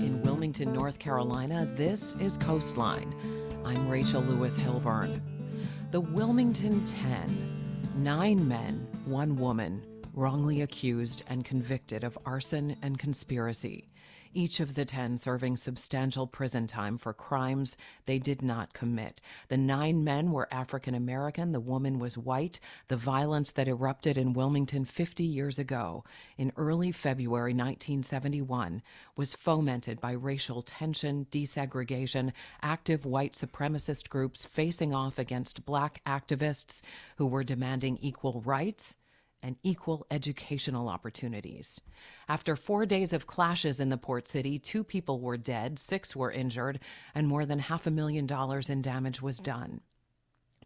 in Wilmington, North Carolina, this is Coastline. I'm Rachel Lewis Hilburn. The Wilmington 10, nine men, one woman, wrongly accused and convicted of arson and conspiracy each of the 10 serving substantial prison time for crimes they did not commit. The nine men were African American, the woman was white. The violence that erupted in Wilmington 50 years ago, in early February 1971, was fomented by racial tension, desegregation, active white supremacist groups facing off against black activists who were demanding equal rights and equal educational opportunities. After four days of clashes in the port city, two people were dead, six were injured, and more than half a million dollars in damage was done.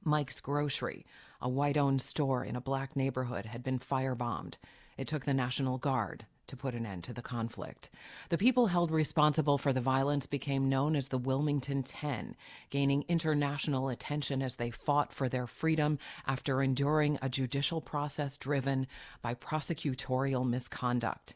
Mike's Grocery, a white owned store in a black neighborhood, had been firebombed. It took the National Guard to put an end to the conflict. The people held responsible for the violence became known as the Wilmington Ten, gaining international attention as they fought for their freedom after enduring a judicial process driven by prosecutorial misconduct.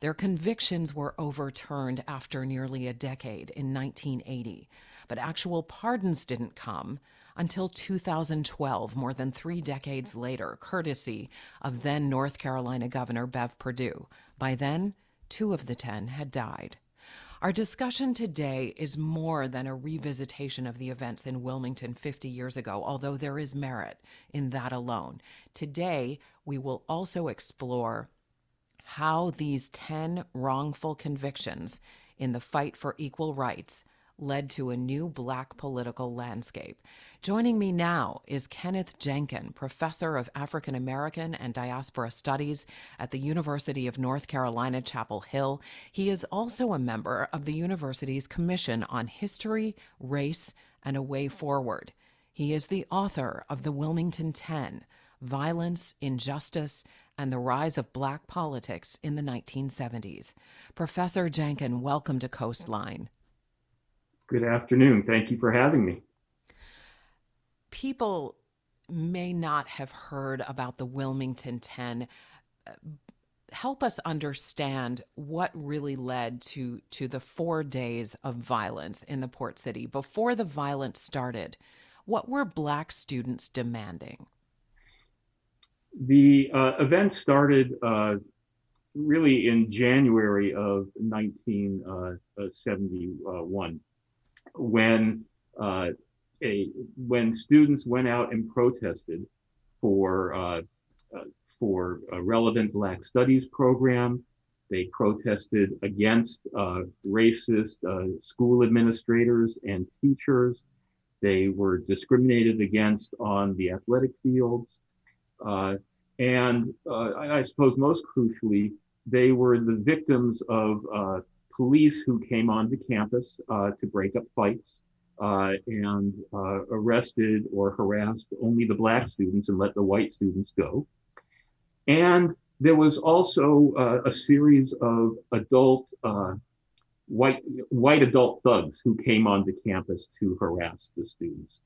Their convictions were overturned after nearly a decade in 1980, but actual pardons didn't come until 2012, more than three decades later, courtesy of then North Carolina Governor Bev Perdue. By then, two of the ten had died. Our discussion today is more than a revisitation of the events in Wilmington 50 years ago, although there is merit in that alone. Today, we will also explore how these 10 wrongful convictions in the fight for equal rights led to a new black political landscape. Joining me now is Kenneth Janken, professor of African American and Diaspora Studies at the University of North Carolina, Chapel Hill. He is also a member of the university's Commission on History, Race, and a Way Forward. He is the author of The Wilmington Ten Violence, Injustice, and the Rise of Black Politics in the 1970s. Professor Janken, welcome to Coastline. Good afternoon. Thank you for having me. People may not have heard about the Wilmington 10. Help us understand what really led to, to the four days of violence in the port city. Before the violence started, what were Black students demanding? The uh, event started uh, really in January of 1971 when uh, a when students went out and protested for uh, uh, for a relevant Black Studies program. They protested against uh, racist uh, school administrators and teachers. They were discriminated against on the athletic fields. Uh, and I, I, suppose most crucially, they were the victims of police who came onto campus uh, to break up fights uh, and uh, arrested or harassed only the black students and let the white students go. And there was also uh, a series of adult uh, white white adult thugs who came onto campus to harass the students.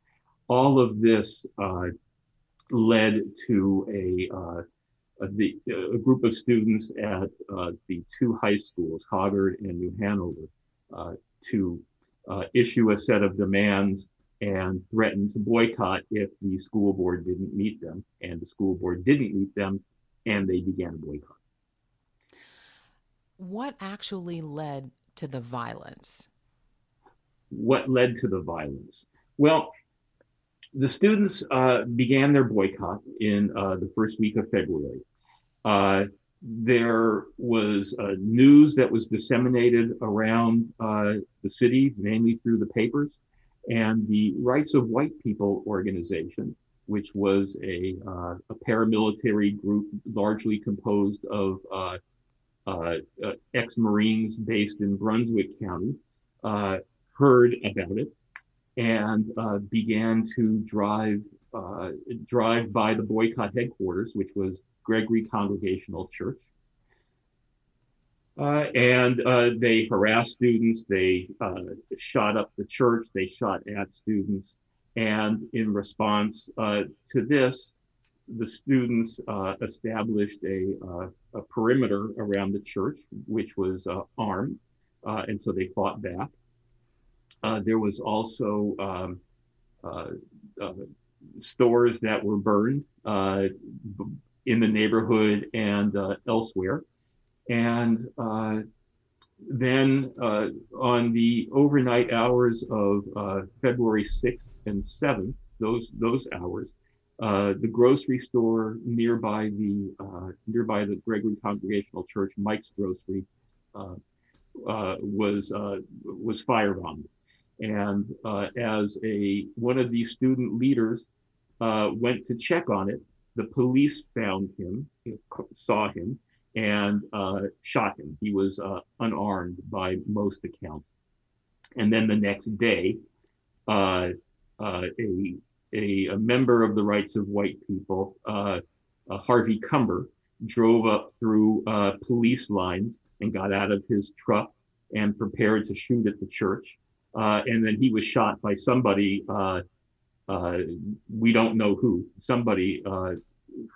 All of this uh, led to a the, a group of students at uh, the two high schools, Hoggard and New Hanover, uh, to uh, issue a set of demands and threaten to boycott if the school board didn't meet them. And the school board didn't meet them, and they began a boycott. What actually led to the violence? What led to the violence? Well, the students uh, began their boycott in uh, the first week of February. Uh, there was uh, news that was disseminated around uh, the city, mainly through the papers, and the Rights of White People organization, which was a, uh, a paramilitary group largely composed of ex-Marines based in Brunswick County, heard about it and uh, began to drive uh, drive by the boycott headquarters, which was Gregory Congregational Church. Uh, and uh, they harassed students, they uh, shot up the church, they shot at students. And in response uh, to this, the students established a, a, perimeter around the church, which was armed and so they fought back. Uh, there was also um, uh, uh, stores that were burned in the neighborhood and elsewhere. And then uh, on the overnight hours of uh, February 6th and 7th, those those hours, uh, the grocery store nearby the uh, nearby the Gregory Congregational Church, Mike's Grocery, uh, uh, was was firebombed, and as a one of the student leaders went to check on it, the police found him, saw him, and uh, shot him. He was uh, unarmed by most accounts. And then the next day, uh, uh a, a, a, member of the Rights of White People, uh, uh, Harvey Cumber, drove up through police lines and got out of his truck and prepared to shoot at the church. And then he was shot by somebody, we don't know who, somebody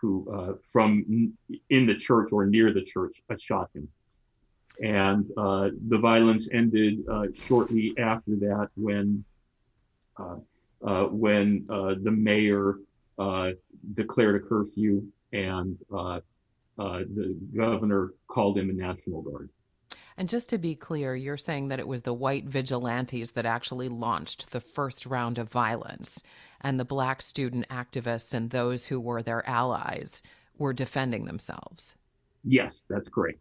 who uh, from in the church or near the church shot him. And uh, the violence ended uh, shortly after that when uh, uh, when uh, the mayor declared a curfew and the governor called in the National Guard. And just to be clear, you're saying that it was the white vigilantes that actually launched the first round of violence, and the black student activists and those who were their allies were defending themselves. Yes, that's correct.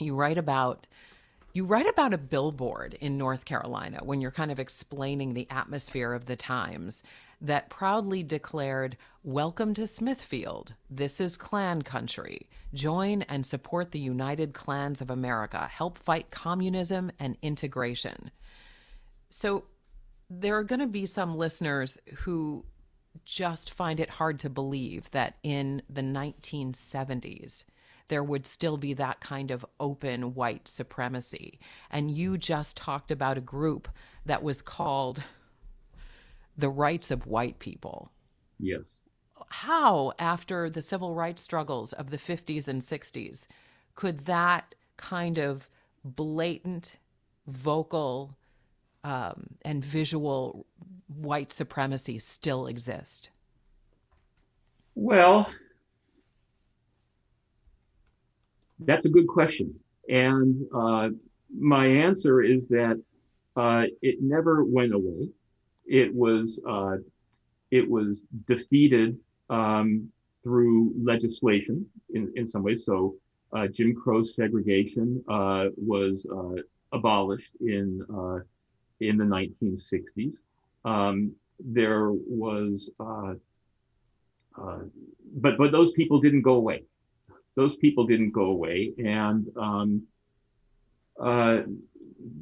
You write about you write about a billboard in North Carolina when you're kind of explaining the atmosphere of the times that proudly declared, Welcome to Smithfield. This is Klan country. Join and support the United Klans of America. Help fight communism and integration. So, there are going to be some listeners who just find it hard to believe that in the 1970s, there would still be that kind of open white supremacy. And you just talked about a group that was called the rights of white people. Yes. How, after the civil rights struggles of the 50s and 60s, could that kind of blatant, vocal, um, and visual white supremacy still exist? Well, that's a good question. And uh, my answer is that uh, it never went away it was uh, it was defeated um, through legislation in, in some ways. So uh, Jim Crow segregation uh, was uh, abolished in uh, in the 1960s. Um, there was, uh, but but those people didn't go away. Those people didn't go away, and um,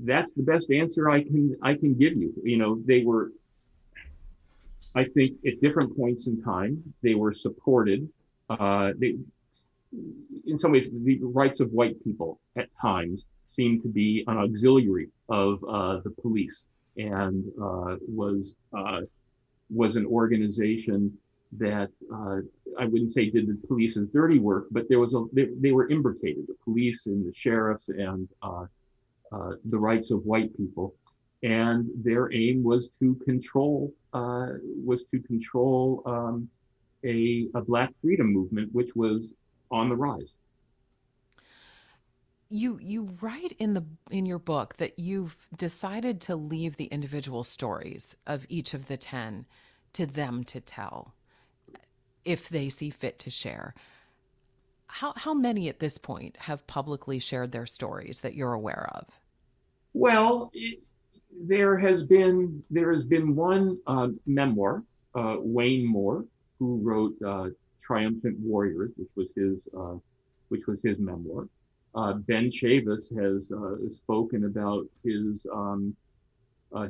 that's the best answer I can I can give you. You know, they were I think at different points in time they were supported. Uh, they, in some ways, the rights of white people at times seemed to be an auxiliary of uh, the police and uh, was uh, was an organization that uh, I wouldn't say did the police's dirty work, but there was a they, they were imbricated, the police and the sheriffs and uh, the rights of white people, and their aim was to control uh, was to control um, a, a Black freedom movement, which was on the rise. You you write in the in your book that you've decided to leave the individual stories of each of the ten to them to tell, if they see fit to share. How how many at this point have publicly shared their stories that you're aware of? Well, it, there has been there has been one uh, memoir, uh, Wayne Moore, who wrote uh, Triumphant Warriors, which was his uh, which was his memoir. Uh, ben Chavis has uh, spoken about his um,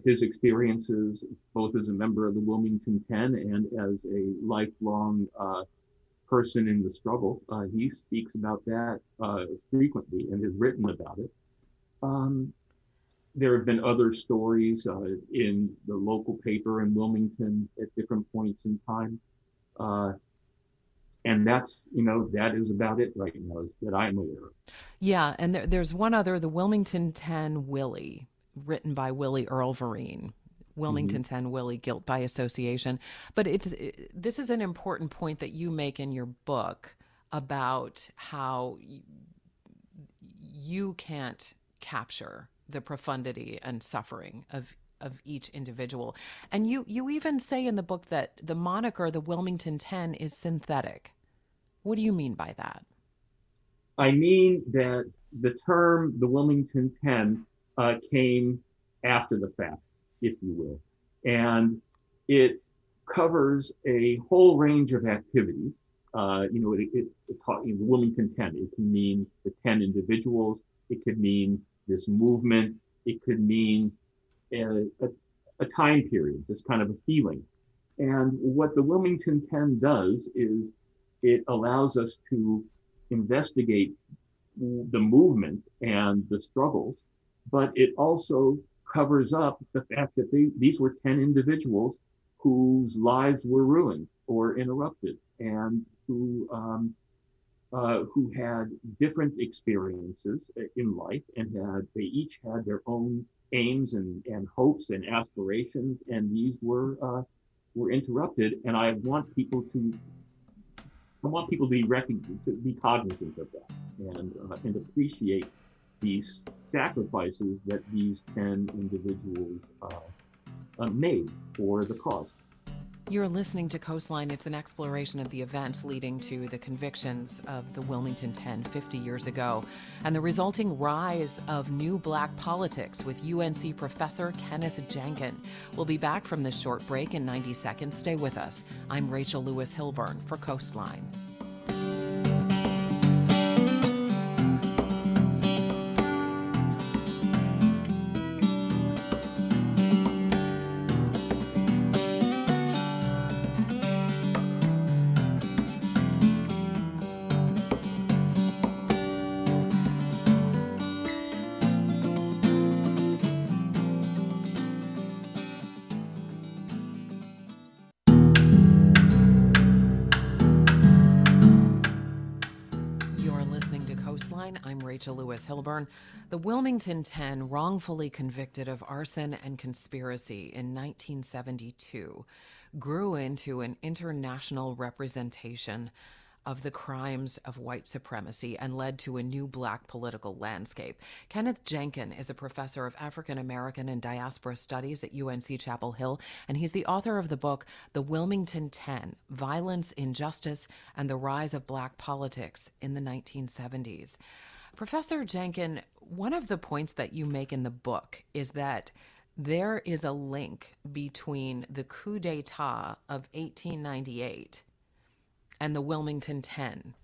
his experiences both as a member of the Wilmington Ten and as a lifelong person in the struggle. he speaks about that frequently and has written about it. Um, there have been other stories uh, in the local paper in Wilmington at different points in time. Uh, and that's you know that is about it right now that I'm aware of. Yeah, and there, there's one other, the Wilmington 10 Willie, written by Willie Earl Vereen. Wilmington mm-hmm. 10 Willie Guilt by Association. But it's it, this is an important point that you make in your book about how y- you can't capture the profundity and suffering of of each individual. And you you even say in the book that the moniker the Wilmington 10 is synthetic. What do you mean by that? I mean that the term the Wilmington 10 uh, came after the fact, if you will. And it covers a whole range of activities. Uh, you know, it, it, it the Wilmington 10, it can mean the 10 individuals, it could mean this movement, it could mean a, a, a time period, this kind of a feeling. And what the Wilmington 10 does is it allows us to investigate the movement and the struggles, but it also covers up the fact that they, these were 10 individuals whose lives were ruined or interrupted and who um, uh, who had different experiences in life and had they each had their own aims and, and hopes and aspirations and these were uh, were interrupted and I want people to I want people to be recognized, to be cognizant of that and uh, and appreciate these sacrifices that these 10 individuals uh, uh, made for the cause. You're listening to Coastline. It's an exploration of the events leading to the convictions of the Wilmington 10 50 years ago and the resulting rise of new black politics with UNC professor Kenneth Janken. We'll be back from this short break in 90 seconds. Stay with us. I'm Rachel Lewis Hilburn for Coastline. Rachel Lewis Hilburn. The Wilmington 10 wrongfully convicted of arson and conspiracy in 1972 grew into an international representation of the crimes of white supremacy and led to a new black political landscape. Kenneth Janken is a professor of African American and diaspora studies at UNC Chapel Hill, and he's the author of the book The Wilmington Ten Violence, Injustice, and the Rise of Black Politics in the 1970s. Professor Janken, one of the points that you make in the book is that there is a link between the coup d'etat of 1898 and the Wilmington 10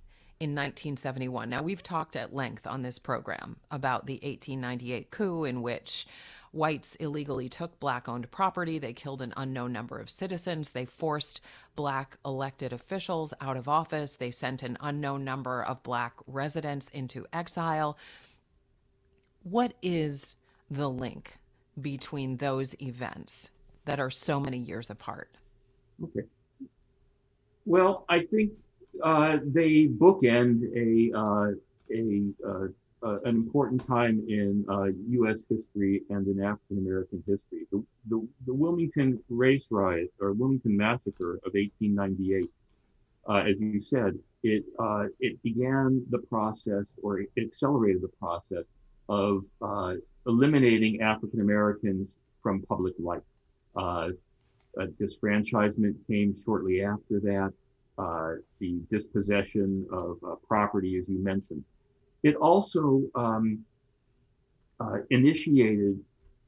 in 1971. Now, we've talked at length on this program about the 1898 coup, in which Whites illegally took black owned property. They killed an unknown number of citizens. They forced black elected officials out of office. They sent an unknown number of black residents into exile. What is the link between those events that are so many years apart? Okay. Well, I think uh, they bookend a uh, a uh, uh, an important time in uh, U.S. history and in African American history. The, the, the, Wilmington race riot or Wilmington massacre of 1898, uh, as you said, it uh, it began the process or it accelerated the process of uh, eliminating African Americans from public life. Uh, disfranchisement came shortly after that. the dispossession of property, as you mentioned. It also um, uh, initiated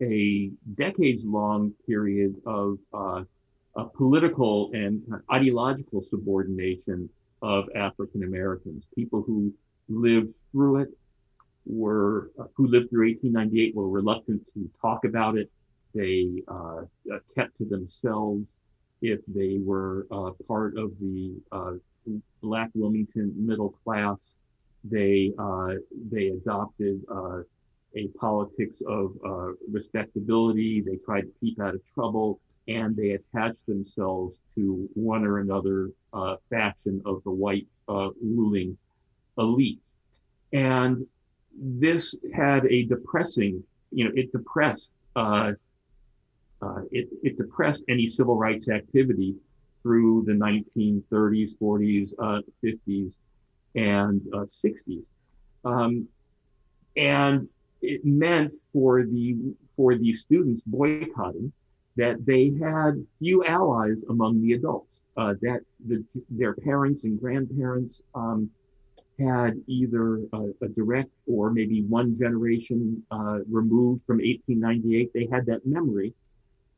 a decades long period of uh, political and ideological subordination of African Americans. People who lived through it were, uh, who lived through 1898 were reluctant to talk about it. They uh, uh, kept to themselves if they were uh, part of the Black Wilmington middle class they uh, they adopted uh, a politics of uh, respectability. They tried to keep out of trouble. and they attached themselves to one or another uh, faction of the white uh, ruling elite. And this had a depressing, you know, it depressed uh, uh, it, it, depressed any civil rights activity through the 1930s, 40s, uh, 50s, and 60s. Uh, um, and it meant for the for the students boycotting that they had few allies among the adults. Uh, that the, their parents and grandparents um, had either a, a, direct or maybe one generation uh, removed from 1898. They had that memory,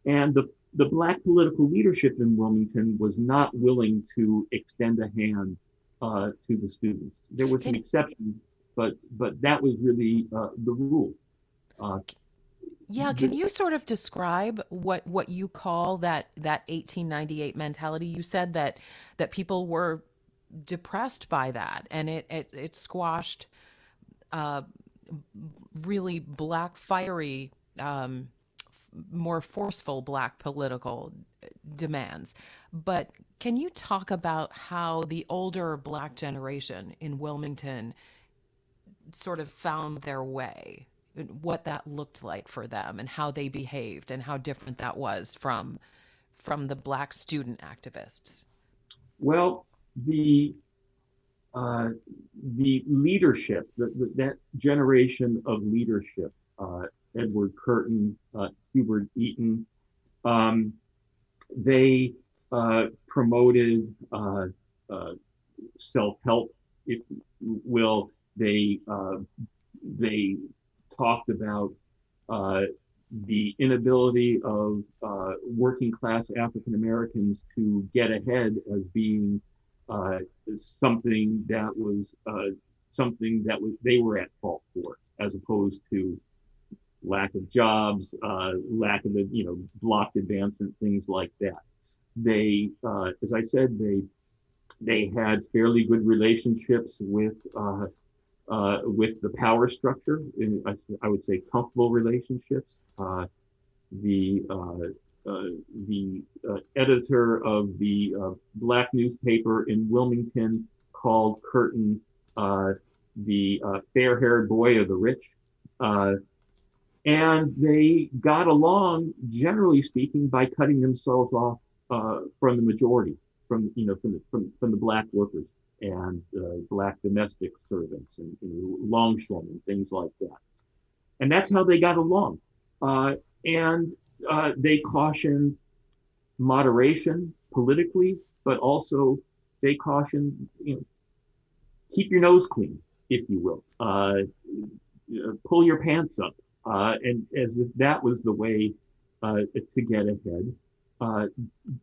and the the black political leadership in Wilmington was not willing to extend a hand uh, to the students. There was an exception, but but that was really uh, the rule. Uh, yeah, can you sort of describe what what you call that that 1898 mentality? You said that that people were depressed by that, and it it, it squashed uh, really black fiery. Um, more forceful black political demands. But can you talk about how the older black generation in Wilmington sort of found their way? and what that looked like for them and how they behaved and how different that was from from the black student activists well the uh, the leadership the, the, that generation of leadership uh, edward curtin uh, hubert eaton. Um, they uh, promoted uh, uh, self-help if you will. They they talked about uh, the inability of uh, working class African Americans to get ahead as being uh, something that was uh, something that was they were at fault for, as opposed to lack of jobs, uh, lack of the you know blocked advancement, things like that. They, uh, as I said, they they had fairly good relationships with uh, with the power structure. In, I, I would say comfortable relationships. Uh, the uh, uh the uh, editor of the uh, black newspaper in Wilmington called Curtin the fair-haired boy of the rich. And they got along, generally speaking, by cutting themselves off from the majority, from you know, from the, from, from the black workers and uh, black domestic servants and, and longshoremen, things like that. And that's how they got along. Uh, and uh, they cautioned moderation politically, but also they cautioned, you know, keep your nose clean, if you will. Uh, pull your pants up. Uh, and as if that was the way uh, to get ahead. Uh,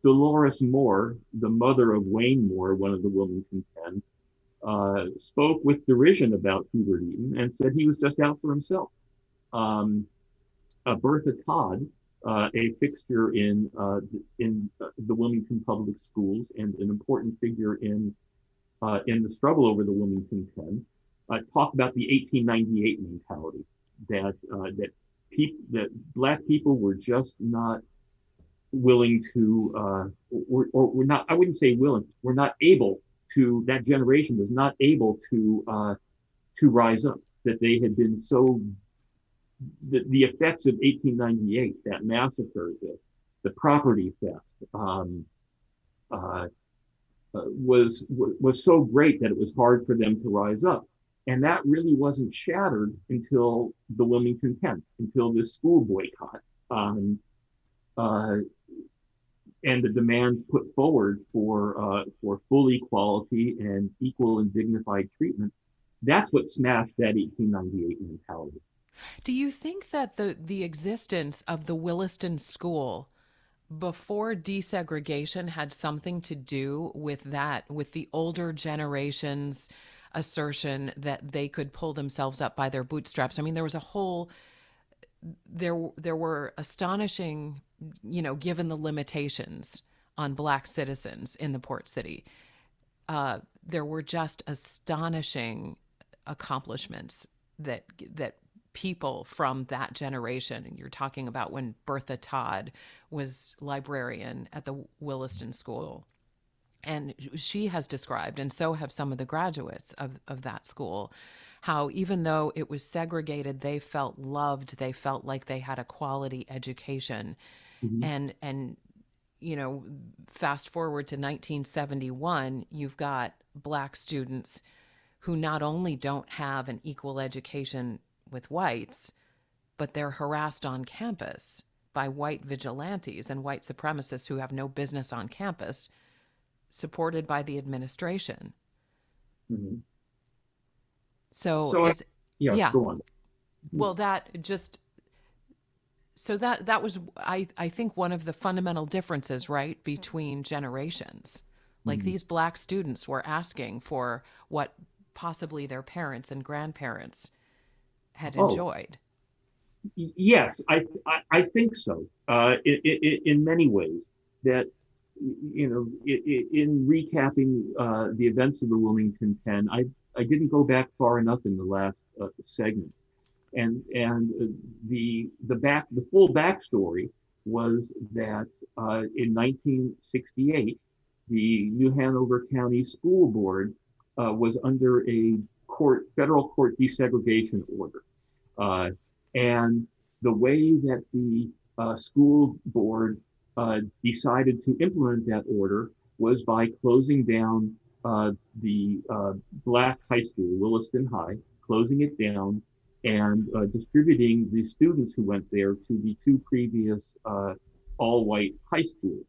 Dolores Moore, the mother of Wayne Moore, one of the Wilmington Ten, uh, spoke with derision about Hubert Eaton and said he was just out for himself. Um, uh, Bertha Todd, uh, a fixture in uh, in the Wilmington public schools and an important figure in in the struggle over the Wilmington Ten, talked about the 1898 mentality that that people that black people were just not willing to, uh, or, or we're not, I wouldn't say willing, we're not able to, that generation was not able to, uh, to rise up, that they had been so, the, the effects of 1898, that massacre, the, the property theft, um, uh, uh, was was so great that it was hard for them to rise up, and that really wasn't shattered until the Wilmington 10, until this school boycott. Um, uh, and the demands put forward for uh, for full equality and equal and dignified treatment, that's what smashed that 1898 mentality. Do you think that the the existence of the Williston School before desegregation had something to do with that, with the older generations? Assertion that they could pull themselves up by their bootstraps. I mean, there was a whole there there were astonishing you know, given the limitations on black citizens in the port city, uh, there were just astonishing accomplishments that that people from that generation. You're talking about when Bertha Todd was librarian at the Williston School. And she has described, and so have some of the graduates of, of that school, how even though it was segregated, they felt loved, they felt like they had a quality education. Mm-hmm. And and you know, fast forward to 1971, you've got black students who not only don't have an equal education with whites, but they're harassed on campus by white vigilantes and white supremacists who have no business on campus, supported by the administration. Mm-hmm. So, so is, yeah, yeah. Well, that just so that that was I I think one of the fundamental differences, right, between generations. Like mm-hmm. these black students were asking for what possibly their parents and grandparents had oh. enjoyed. Yes, I, I, I think so. Uh, in, in, in, many ways, that you know, in, in recapping uh, the events of the Wilmington Ten, I I didn't go back far enough in the last uh, segment, and and the the back the full backstory was that uh, in 1968, the New Hanover County School Board uh, was under a court federal court desegregation order. Uh, and the way that the uh, school board uh, decided to implement that order was by closing down uh, the uh, black high school, Williston High, closing it down and uh, distributing the students who went there to the two previous all white high schools,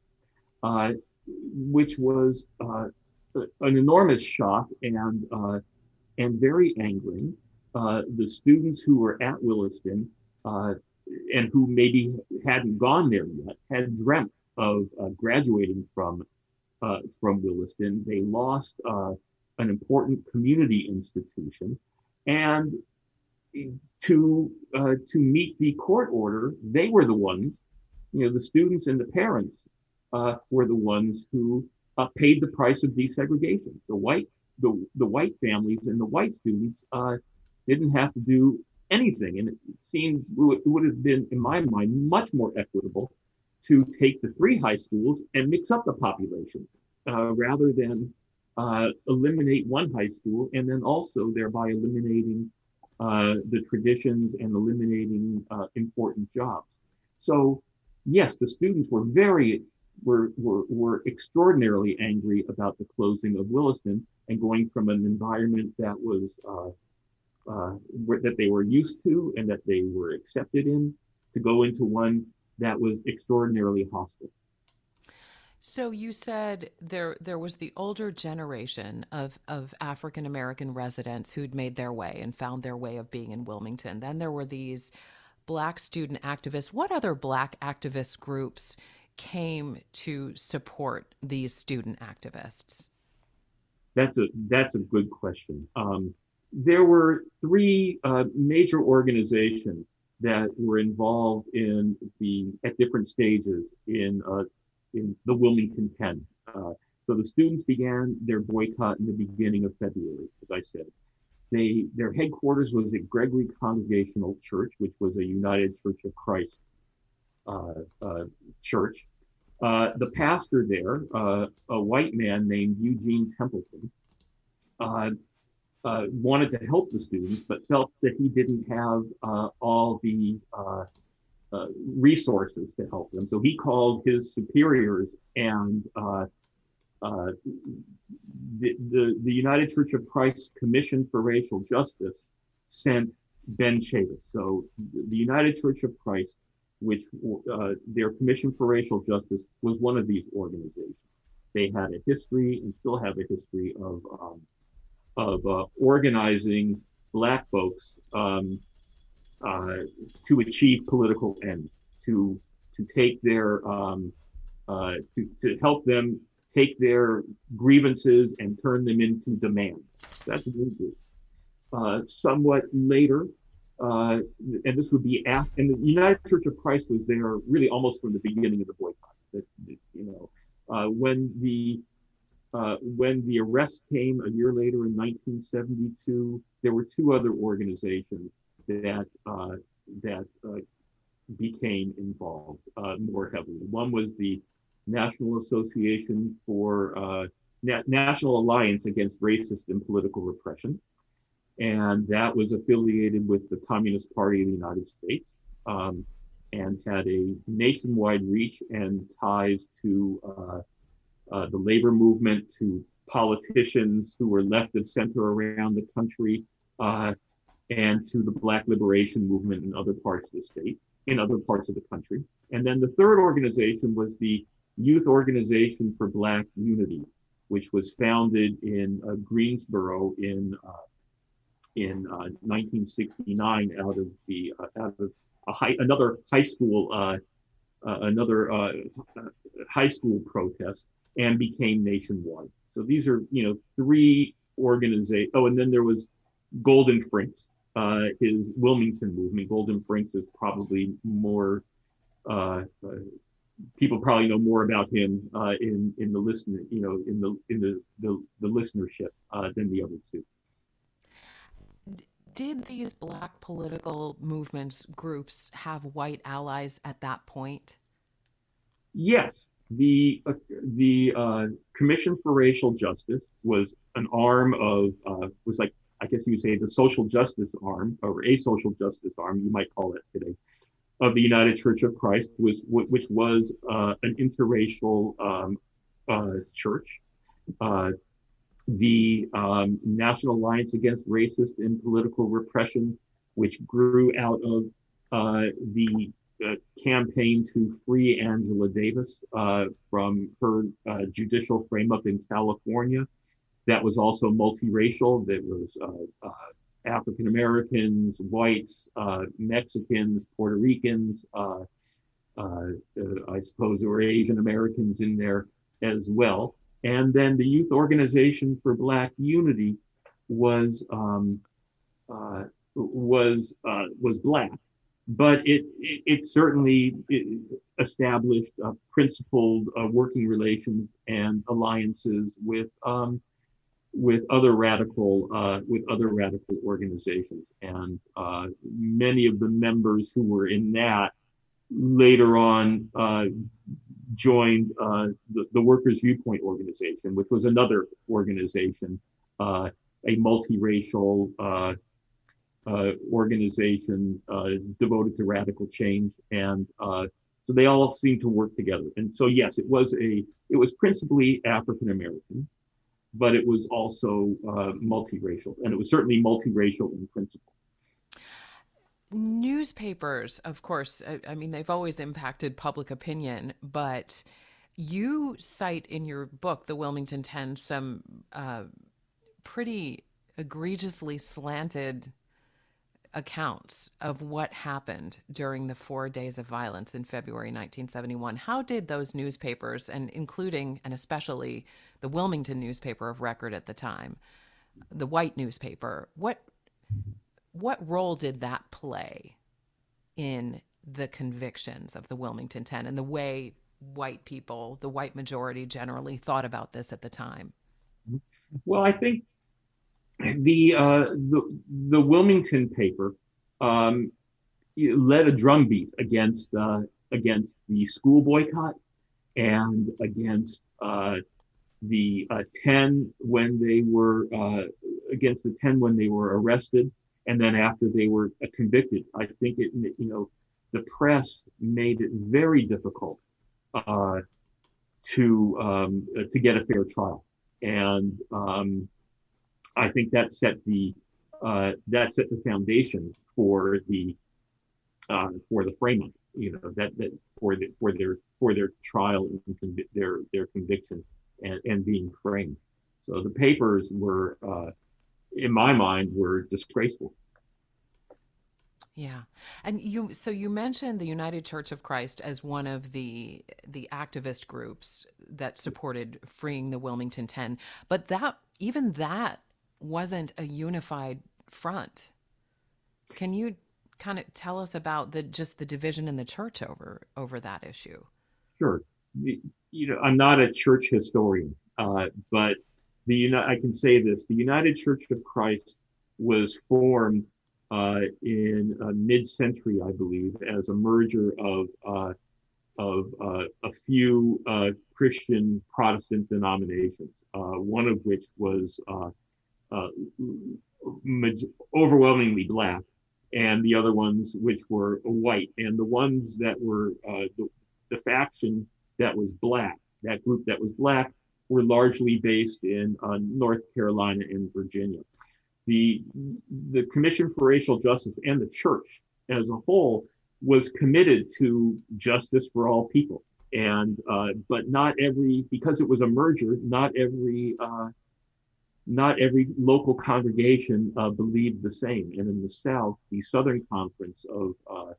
which was an enormous shock and and very angering. Uh, the students who were at Williston uh, and who maybe hadn't gone there yet had dreamt of uh, graduating from uh, from Williston. They lost uh, an important community institution, and to to meet the court order, they were the ones, you know, the students and the parents were the ones who paid the price of desegregation. The white the, the white families and the white students uh, didn't have to do anything. And it seemed it would have been, in my mind, much more equitable to take the three high schools and mix up the population uh, rather than uh, eliminate one high school and then also thereby eliminating uh, the traditions and eliminating uh, important jobs. So, yes, the students were very were, were, were extraordinarily angry about the closing of Williston and going from an environment that was uh, that they were used to and that they were accepted in to go into one that was extraordinarily hostile. So you said there there was the older generation of, of African American residents who'd made their way and found their way of being in Wilmington. Then there were these black student activists. What other black activist groups came to support these student activists? That's a that's a good question. Um, there were three uh, major organizations that were involved in the at different stages in uh, in the Wilmington 10. Uh, so the students began their boycott in the beginning of February, as I said. They their headquarters was at Gregory Congregational Church, which was a United Church of Christ uh, uh, church. Uh, the pastor there, a white man named Eugene Templeton, uh, wanted to help the students, but felt that he didn't have uh, all the uh, uh resources to help them. So he called his superiors, and uh, uh, the, the, the United Church of Christ Commission for Racial Justice sent Ben Chavis. So the United Church of Christ, which their Commission for Racial Justice was one of these organizations. They had a history and still have a history of um, of uh, organizing black folks um, uh, to achieve political ends, to to take their um, uh, to to help them take their grievances and turn them into demands. That's what we do. Uh, somewhat later, uh, and this would be after, and the United Church of Christ was there really almost from the beginning of the boycott. That, you know, uh, when the uh, when the arrest came a year later in 1972, there were two other organizations that uh, that uh, became involved uh, more heavily. One was the National Association for uh, Na- National Alliance Against Racist and Political Repression, and that was affiliated with the Communist Party of the United States. Um, and had a nationwide reach and ties to uh, uh, the labor movement, to politicians who were left of center around the country, uh, and to the Black liberation movement in other parts of the state, in other parts of the country. And then the third organization was the Youth Organization for Black Unity, which was founded in uh, Greensboro in uh, in 1969 uh, out of the out of a high, another high school, uh, uh, another uh, high school protest, and became nationwide. So these are, you know, three organizations. Oh, and then there was Golden Frinks, uh, his Wilmington movement. Golden Frinks is probably more. Uh, uh, people probably know more about him in in the listener, you know, in the in the the, the listenership than the other two did these black political movements groups have white allies at that point? Yes, the uh, the uh, Commission for Racial Justice was an arm of uh, was like I guess you would say the social justice arm or a social justice arm you might call it today of the United Church of Christ was which was uh, an interracial um, uh, church. Uh, the um, National Alliance Against Racist and Political Repression, which grew out of the uh, campaign to free Angela Davis uh, from her uh, judicial frame up in California. That was also multiracial. That was uh, uh, African Americans, whites, Mexicans, Puerto Ricans. I suppose there were Asian Americans in there as well. And then the Youth Organization for Black Unity was um, uh, was uh, was black, but it it, it certainly established uh, principled working relations and alliances with um, with other radical uh, with other radical organizations, and uh, many of the members who were in that later on uh, joined uh, the, the, Workers' Viewpoint Organization, which was another organization, uh, a multiracial uh, uh, organization uh, devoted to radical change, and so they all seemed to work together. And so, yes, it was a it was principally African American, but it was also multiracial, and it was certainly multiracial in principle newspapers, of course, I, I, mean, they've always impacted public opinion, but you cite in your book, The Wilmington 10, some uh, pretty egregiously slanted accounts of what happened during the four days of violence in February 1971. How did those newspapers, and including and especially the Wilmington newspaper of record at the time, the white newspaper, what what role did that play in the convictions of the Wilmington 10 and the way white people, the white majority generally thought about this at the time? Well, I think the uh, the, the Wilmington paper um, led a drumbeat against uh, against the school boycott and against uh, the uh, 10 when they were uh, against the 10 when they were arrested and then after they were convicted, I think it, you know, the press made it very difficult to um, to get a fair trial, and um, I think that set the uh, that set the foundation for the uh, for the frame up, you know, that that for the, for their for their trial and conv- their their conviction and, and being framed. So the papers were uh, in my mind, were disgraceful. Yeah. And you so you mentioned the United Church of Christ as one of the the activist groups that supported freeing the Wilmington 10, but that even that wasn't a unified front. Can you kind of tell us about the just the division in the church over over that issue? Sure. You know, I'm not a church historian, uh, but the I can say this: the United Church of Christ was formed uh, in uh, mid-century, I believe, as a merger of uh, of uh, a few uh, Christian Protestant denominations, one of which was overwhelmingly black, and the other ones which were white. And the ones that were the, the faction that was black, that group that was black, were largely based in North Carolina and Virginia the the Commission for Racial Justice and the church as a whole was committed to justice for all people. And uh, but not every because it was a merger, not every uh, not every local congregation uh, believed the same. And in the South, the Southern Conference of uh,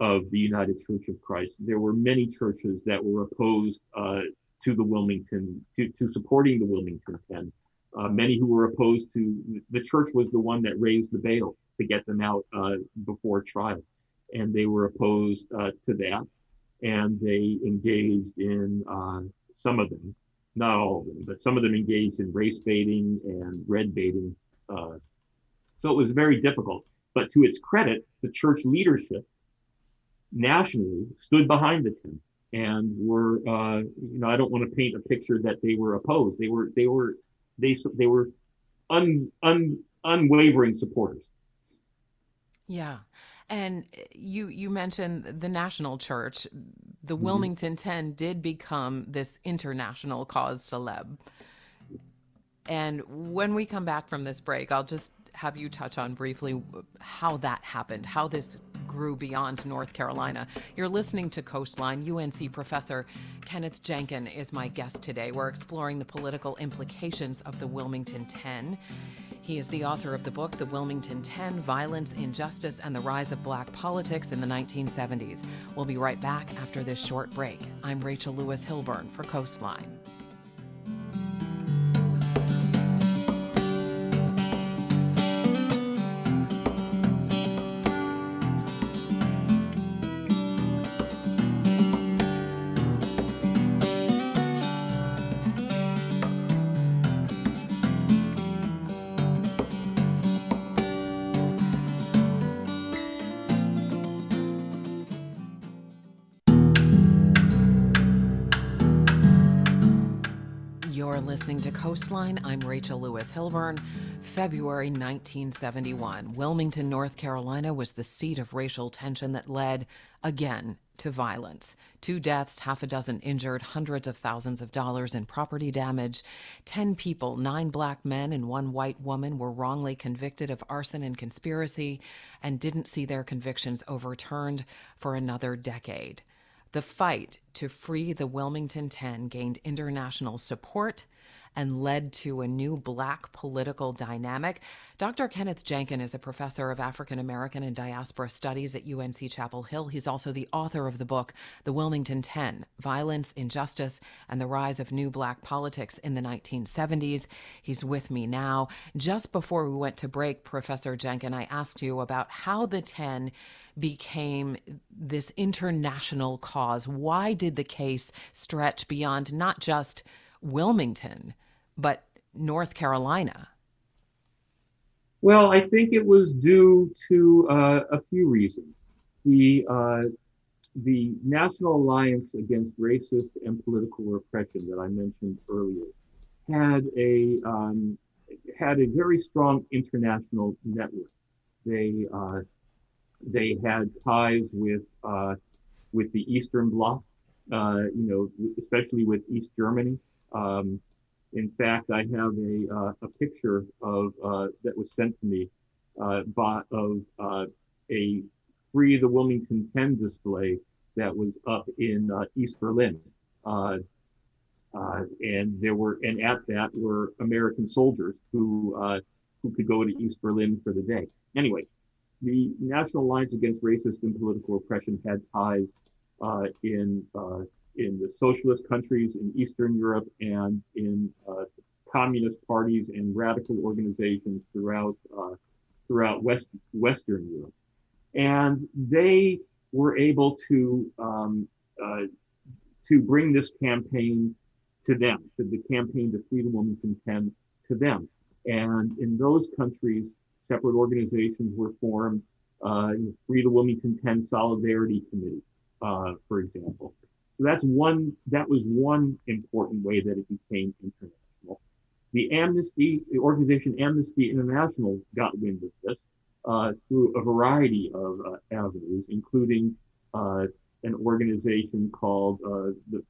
of the United Church of Christ, there were many churches that were opposed uh, to the Wilmington to, to supporting the Wilmington Ten uh, many who were opposed to the church was the one that raised the bail to get them out uh, before trial, and they were opposed uh, to that, and they engaged in some of them, not all of them, but some of them engaged in race baiting and red baiting. Uh, so it was very difficult. But to its credit, the church leadership nationally stood behind the ten and were, uh, you know, I don't want to paint a picture that they were opposed. They were, they were they they were un, un, unwavering supporters. Yeah. And you you mentioned the national church. The mm-hmm. Wilmington 10 did become this international cause celeb. And when we come back from this break, I'll just have you touch on briefly how that happened, how this grew beyond North Carolina. You're listening to Coastline. UNC professor Kenneth Janken is my guest today. We're exploring the political implications of the Wilmington 10. He is the author of the book, The Wilmington 10 Violence, Injustice, and the Rise of Black Politics in the 1970s. We'll be right back after this short break. I'm Rachel Lewis Hilburn for Coastline. Coastline. I'm Rachel Lewis Hilburn. February 1971, Wilmington, North Carolina was the seat of racial tension that led, again, to violence. Two deaths, half a dozen injured, hundreds of thousands of dollars in property damage. Ten people, nine black men and one white woman, were wrongly convicted of arson and conspiracy and didn't see their convictions overturned for another decade. The fight to free the Wilmington 10 gained international support and led to a new black political dynamic. Dr. Kenneth Janken is a professor of African American and diaspora studies at UNC Chapel Hill. He's also the author of the book, The Wilmington 10 Violence, Injustice, and the Rise of New Black Politics in the 1970s. He's with me now. Just before we went to break, Professor Janken, I asked you about how the 10 became this international cause. Why did the case stretch beyond not just Wilmington, but North Carolina? Well, I think it was due to uh, a few reasons. The uh, the National Alliance Against Racist and Political Repression that I mentioned earlier had a um, had a very strong international network. They uh, they had ties with uh, with the Eastern Bloc, uh, you know, especially with East Germany. Um, in fact, I have a, uh, a picture of uh, that was sent to me uh, by, of uh, a Free the Wilmington 10 display that was up in uh, East Berlin. Uh, and there were, and at that were American soldiers who who could go to East Berlin for the day. Anyway, the National Alliance Against Racist and Political Oppression had ties in in the socialist countries in Eastern Europe and in uh, communist parties and radical organizations throughout uh, throughout West Western Europe, and they were able to um, uh, to bring this campaign to them, to the campaign to free the Wilmington 10 to them, and in those countries, separate organizations were formed. Uh, Free the Wilmington 10 Solidarity Committee, uh, for example. So that's one. That was one important way that it became international. The Amnesty, the organization Amnesty International, got wind of this uh, through a variety of uh, avenues, including uh, an organization called uh, the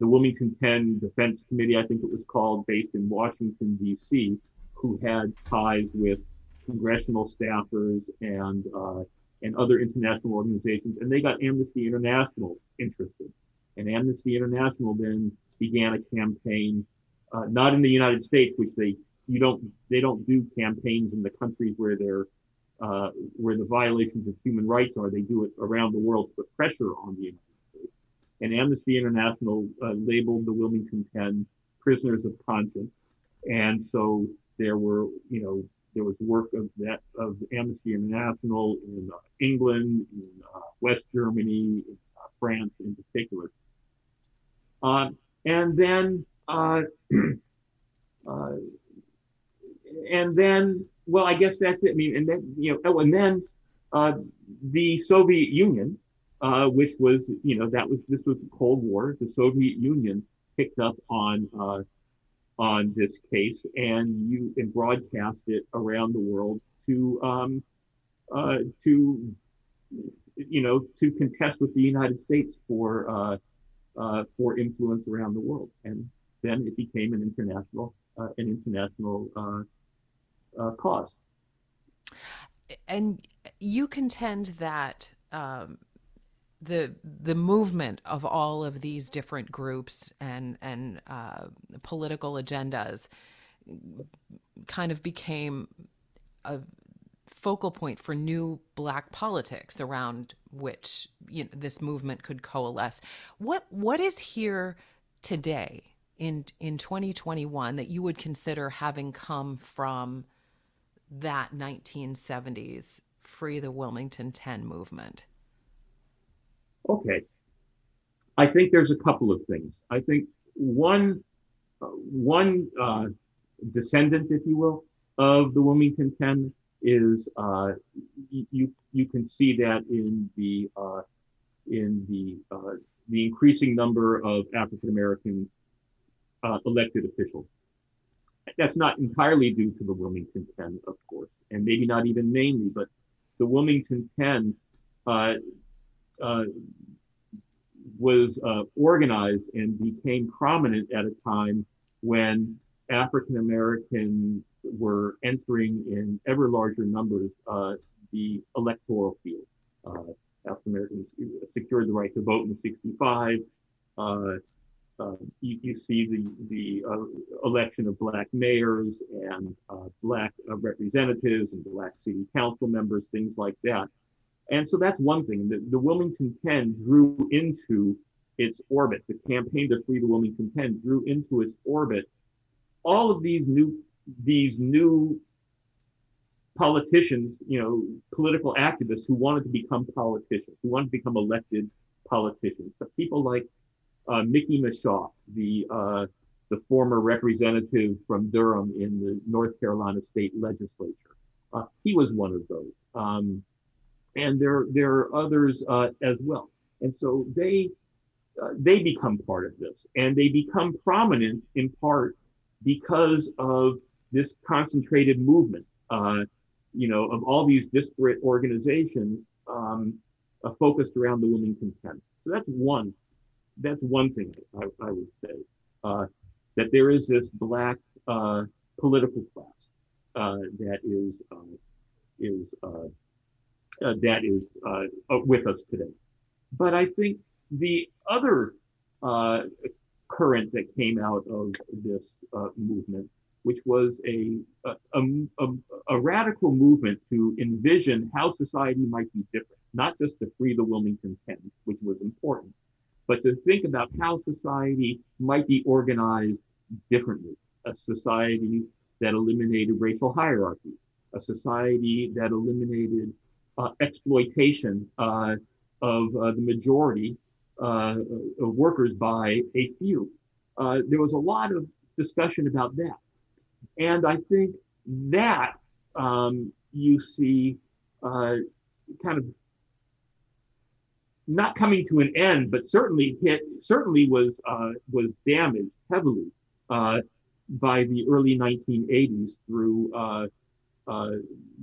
the Wilmington 10 Defense Committee, I think it was called, based in Washington, D.C., who had ties with congressional staffers and uh, and other international organizations, and they got Amnesty International interested. And Amnesty International then began a campaign, uh, not in the United States, which they you don't they don't do campaigns in the countries where they're uh, where the violations of human rights are. They do it around the world to put pressure on the United States. And Amnesty International uh, labeled the Wilmington 10 prisoners of conscience, and so there were you know there was work of that of Amnesty International in uh, England, in uh, West Germany, in France in particular. Uh, and then, uh, uh, and then, well, I guess that's it. I mean, and then you know, oh, and then the Soviet Union, which was you know that was this was the Cold War. The Soviet Union picked up on on this case and you and broadcast it around the world to um, uh, to you know to contest with the United States for uh, uh, for influence around the world, and then it became an international uh, an international uh, uh, cause. And you contend that um, the the movement of all of these different groups and and uh, political agendas kind of became a focal point for new black politics around which you know, this movement could coalesce. What what is here today in in 2021 that you would consider having come from that 1970s free the Wilmington 10 movement? Okay. I think there's a couple of things. I think one, one uh, descendant, if you will, of the Wilmington 10 is uh, you you can see that in the uh, in the uh, the increasing number of African American uh, elected officials. That's not entirely due to the Wilmington 10, of course, and maybe not even mainly, but the Wilmington 10 uh, was uh, organized and became prominent at a time when African Americans were entering in ever larger numbers uh, the electoral field. Uh, African Americans secured the right to vote in 65. Uh, uh, you, you, see the, the election of black mayors and black representatives and black city council members, things like that. And so that's one thing. The, the Wilmington 10 drew into its orbit, the campaign to free the Wilmington 10 drew into its orbit all of these new these new politicians, you know, political activists who wanted to become politicians, who wanted to become elected politicians. So people like uh, Mickey Michaux, the uh, the former representative from Durham in the North Carolina State Legislature. Uh, he was one of those. Um, and there there are others uh, as well. And so they uh, they become part of this, and they become prominent in part because of this concentrated movement. Uh, you know, of all these disparate organizations um, uh, focused around the Wilmington 10. So that's one. That's one thing I, I would say uh, that there is this black uh, political class that is is uh, that is uh, uh, with us today. But I think the other current that came out of this movement, which was a a, a, a radical movement to envision how society might be different, not just to free the Wilmington 10, which was important, but to think about how society might be organized differently. A society that eliminated racial hierarchy, a society that eliminated uh, exploitation uh, of uh, the majority of workers by a few. there was a lot of discussion about that. And I think that um, you see uh, kind of not coming to an end, but certainly hit, certainly was uh, was damaged heavily uh, by the early 1980s through uh, uh,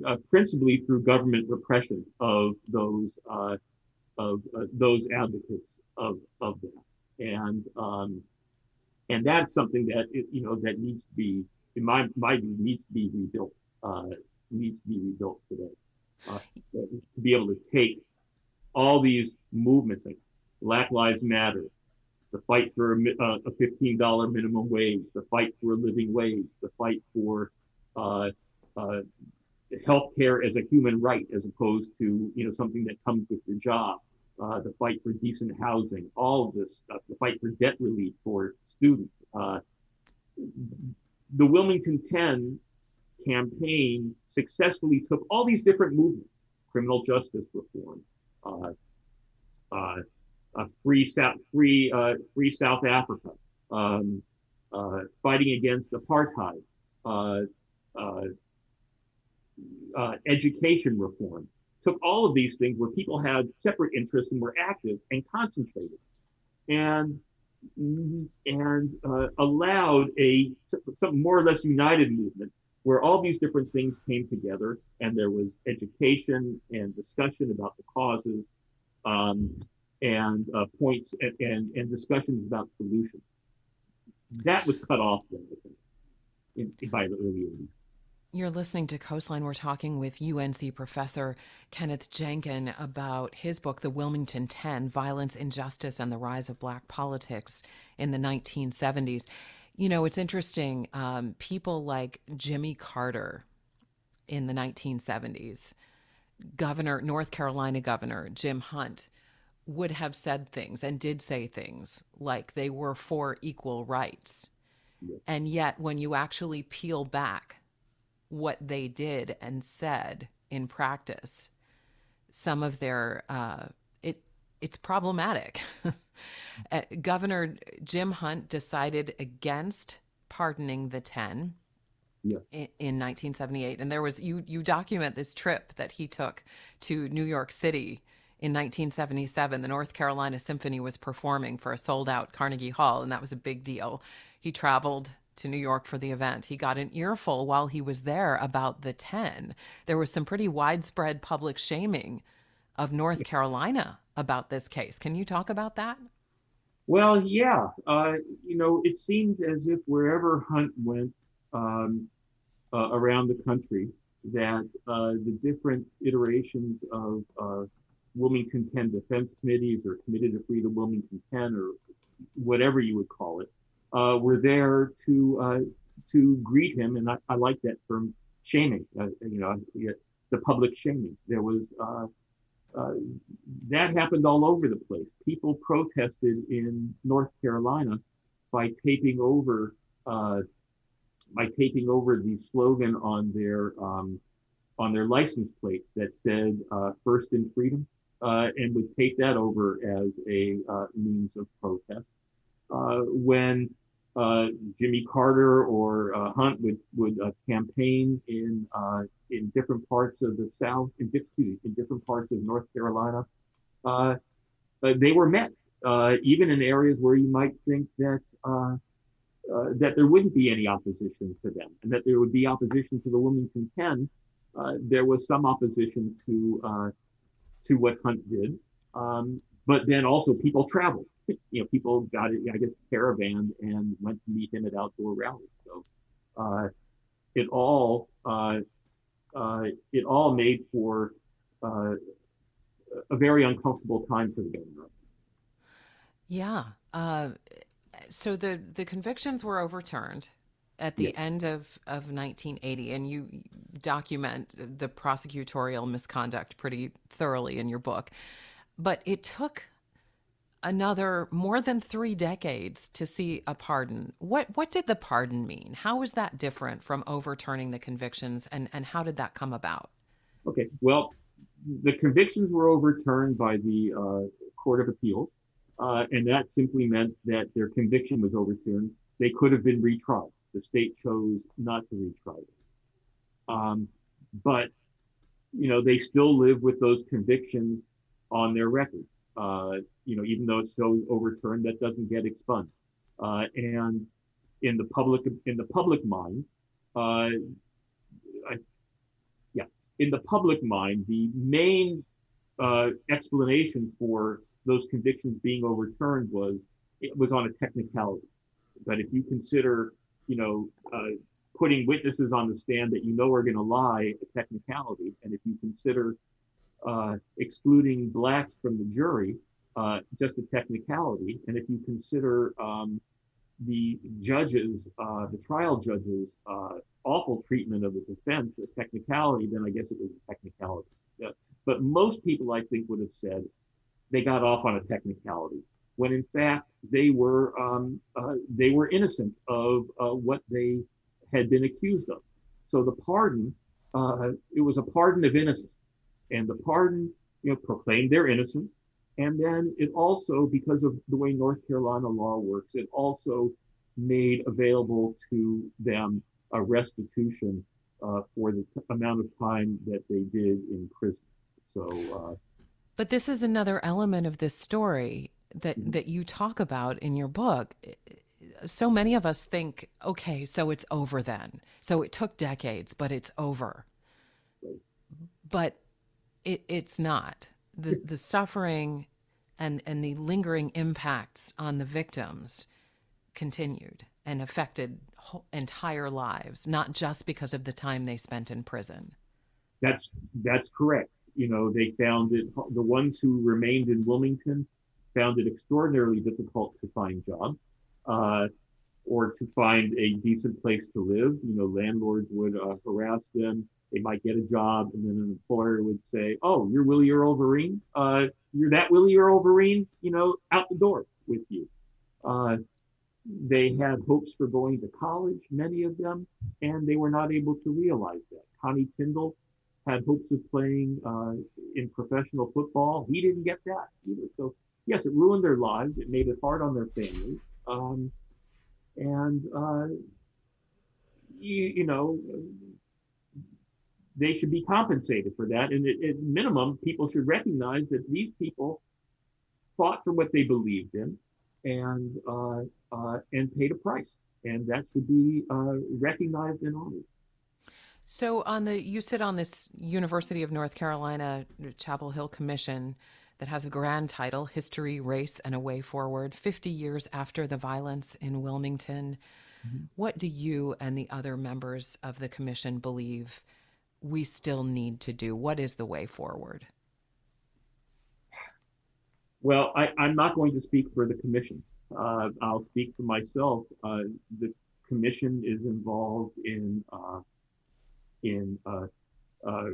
uh, principally through government repression of those of those advocates of of that, and um, and that's something that you know that needs to be in my my view needs to be rebuilt needs to be rebuilt today to be able to take all these movements like Black Lives Matter, the fight for a, uh, a $15 minimum wage, the fight for a living wage, the fight for uh, uh, health care as a human right as opposed to you know something that comes with your job, uh, the fight for decent housing, all of this stuff, the fight for debt relief for students. Uh, the Wilmington 10 campaign successfully took all these different movements, criminal justice reform, uh, uh, free South, free, uh, free South Africa, um, fighting against apartheid, education reform. Took all of these things where people had separate interests and were active and concentrated, and and uh, allowed a some more or less united movement where all these different things came together and there was education and discussion about the causes um, and uh, points and, and, and, discussions about solutions. That was cut off in, by the early 80s. You're listening to Coastline. We're talking with UNC professor Kenneth Janken about his book, The Wilmington 10 Violence, Injustice, and the Rise of Black Politics in the 1970s. You know, it's interesting. Um, people like Jimmy Carter in the 1970s, Governor, North Carolina Governor Jim Hunt, would have said things and did say things like they were for equal rights. And yet, when you actually peel back what they did and said in practice, some of their uh, it it's problematic. Uh, Governor Jim Hunt decided against pardoning the 10 yeah. in, in 1978 and there was you you document this trip that he took to New York City in 1977 the North Carolina Symphony was performing for a sold out Carnegie Hall and that was a big deal he traveled to New York for the event. He got an earful while he was there about the 10. There was some pretty widespread public shaming of North Carolina about this case. Can you talk about that? Well, yeah. Uh, you know, it seemed as if wherever Hunt went um, uh, around the country, that uh, the different iterations of uh, Wilmington 10 defense committees or Committee to Free the Wilmington 10 or whatever you would call it, uh, were there to uh, to greet him. And I, I like that term, shaming. you know, the public shaming. There was uh, that happened all over the place. People protested in North Carolina by taping over uh, by taping over the slogan on their um, on their license plates that said uh, "First in Freedom," uh, and would take that over as a uh, means of protest. when uh, Jimmy Carter or uh, Hunt would would uh, campaign in uh, in different parts of the South, in, in different parts of North Carolina. Uh, they were met, even in areas where you might think that that there wouldn't be any opposition to them, and that there would be opposition to the Wilmington Ten. there was some opposition to to what Hunt did, um, but then also people traveled you know, people got it, I guess, caravan and went to meet him at outdoor rallies. So uh, it all uh, uh, it all made for uh, a very uncomfortable time for the governor. Yeah. Uh, so the the convictions were overturned at the end of, of 1980, and you document the prosecutorial misconduct pretty thoroughly in your book. But it took another more than three decades to see a pardon. What what did the pardon mean? How is that different from overturning the convictions, and and how did that come about? Okay, well, the convictions were overturned by the uh, Court of Appeals, uh, and that simply meant that their conviction was overturned. They could have been retried. The state chose not to retry them. Um, but you know they still live with those convictions on their records. Uh, you know, even though it's so overturned, that doesn't get expunged. Uh, and in the public in the public mind, uh, I, yeah, in the public mind, the main uh, explanation for those convictions being overturned was it was on a technicality. But if you consider, you know, uh, putting witnesses on the stand that you know are going to lie, a technicality, and if you consider uh, excluding blacks from the jury, uh, just a technicality, and if you consider um, the judges, uh, the trial judges, uh, awful treatment of the defense, a technicality, then I guess it was a technicality. Yeah. But most people, I think, would have said they got off on a technicality, when in fact they were um, uh, they were innocent of what they had been accused of. So the pardon, it was a pardon of innocence, and the pardon, you know, proclaimed their innocence. And then it also, because of the way North Carolina law works, it also made available to them a restitution uh, for the t- amount of time that they did in prison. So, uh, but this is another element of this story that mm-hmm. that you talk about in your book. So many of us think, okay, so it's over then. So it took decades, but it's over. But it, it's not. The the suffering and and the lingering impacts on the victims continued and affected entire lives, not just because of the time they spent in prison. That's that's correct. You know, they found it. The ones who remained in Wilmington found it extraordinarily difficult to find jobs uh, or to find a decent place to live. You know, landlords would uh, harass them. They might get a job, and then an employer would say, "Oh, you're Willie Earl Vereen. Uh, you're that Willie Earl Vereen. You know, out the door with you." Uh, they had hopes for going to college, many of them, and they were not able to realize that. Connie Tindall had hopes of playing uh, in professional football. He didn't get that either. So, yes, it ruined their lives. It made it hard on their families. Um, and, uh, you, you, know, they should be compensated for that. And at, at minimum, people should recognize that these people fought for what they believed in and uh, uh, and paid a price, and that should be uh, recognized and honored. So, on the you sit on this University of North Carolina Chapel Hill Commission that has a grand title, "History, Race, and a Way Forward." Fifty years after the violence in Wilmington, mm-hmm. what do you and the other members of the commission believe we still need to do? What is the way forward? Well, I, am not going to speak for the commission. Uh, I'll speak for myself. Uh, the commission is involved in uh, in uh, uh,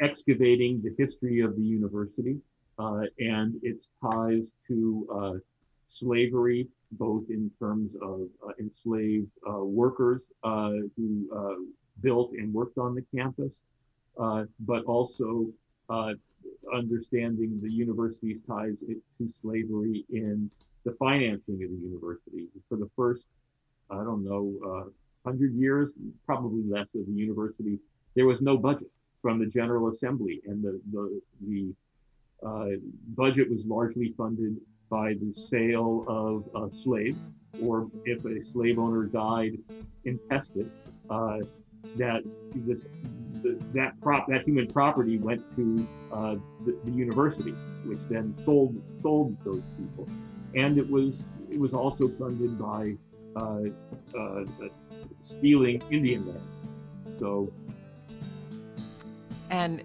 excavating the history of the university uh, and its ties to slavery, both in terms of enslaved workers who built and worked on the campus, but also understanding the university's ties to slavery in the financing of the university. For the first, I don't know, uh, 100 years, probably less of the university, there was no budget from the General Assembly, and the, the, the uh, budget was largely funded by the sale of a slave, or if a slave owner died intestate, uh, that this the, that prop that human property went to uh, the, the, university, which then sold sold those people, and it was it was also funded by uh, uh, stealing Indian land. So. And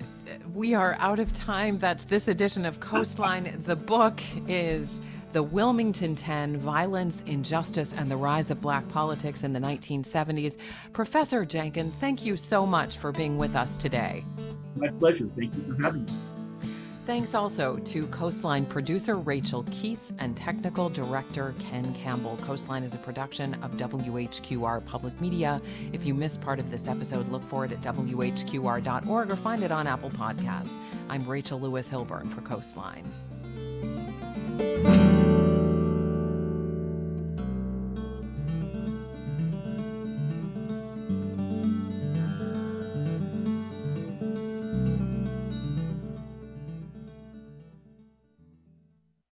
we are out of time. That's this edition of Coastline. The book is the Wilmington 10 Violence, Injustice, and the Rise of Black Politics in the 1970s. Professor Janken, thank you so much for being with us today. My pleasure. Thank you for having me. Thanks also to Coastline producer Rachel Keith and technical director Ken Campbell. Coastline is a production of WHQR Public Media. If you missed part of this episode, look for it at WHQR.org or find it on Apple Podcasts. I'm Rachel Lewis Hilburn for Coastline. Música